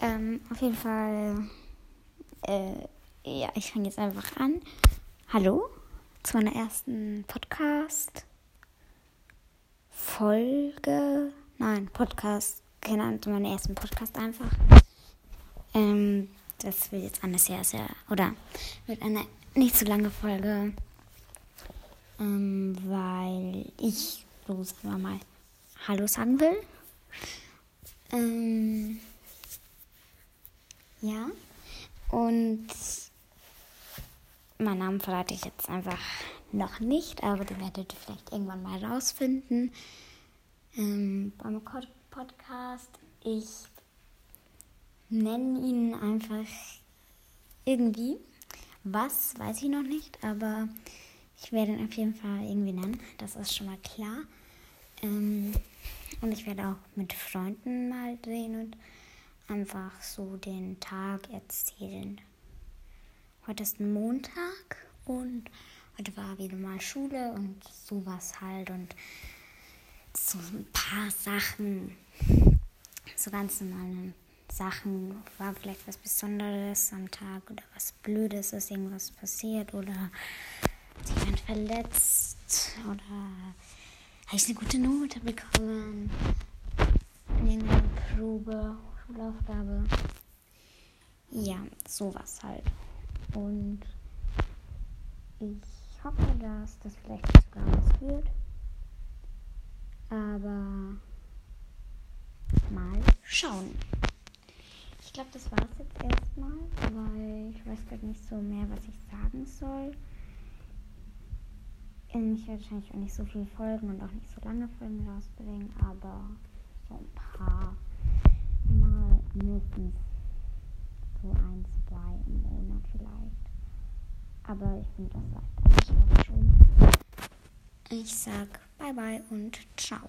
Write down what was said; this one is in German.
Ähm, auf jeden Fall, äh, ja, ich fange jetzt einfach an. Hallo zu meiner ersten Podcast-Folge. Nein, Podcast, Ahnung, zu meiner ersten Podcast einfach. Ähm, das wird jetzt eine sehr, sehr, oder wird eine nicht so lange Folge, ähm, weil ich sagen wir mal Hallo sagen will. Ähm, ja. Und meinen Namen verrate ich jetzt einfach noch nicht, aber den werdet ihr vielleicht irgendwann mal rausfinden. Ähm, beim Podcast. Ich nenne ihn einfach irgendwie. Was, weiß ich noch nicht, aber ich werde ihn auf jeden Fall irgendwie nennen. Das ist schon mal klar. Ähm, und ich werde auch mit Freunden mal drehen und einfach so den Tag erzählen. Heute ist ein Montag und heute war wieder mal Schule und sowas halt und so ein paar Sachen, so ganz normale Sachen, war vielleicht was Besonderes am Tag oder was Blödes ist, irgendwas passiert oder jemand verletzt oder habe ich eine gute Note bekommen in irgendeiner Probe, Schulaufgabe. Ja, sowas halt. Und ich hoffe, dass das vielleicht sogar was wird. Aber mal schauen. Ich glaube, das war es jetzt erstmal, weil ich weiß gerade nicht so mehr, was ich sagen soll. Ich werde wahrscheinlich auch nicht so viele Folgen und auch nicht so lange Folgen rausbringen, aber so ein paar Mindestens so ein, zwei im Monat vielleicht. Aber ich finde, das reicht eigentlich auch schon. Ich sag bye bye und ciao.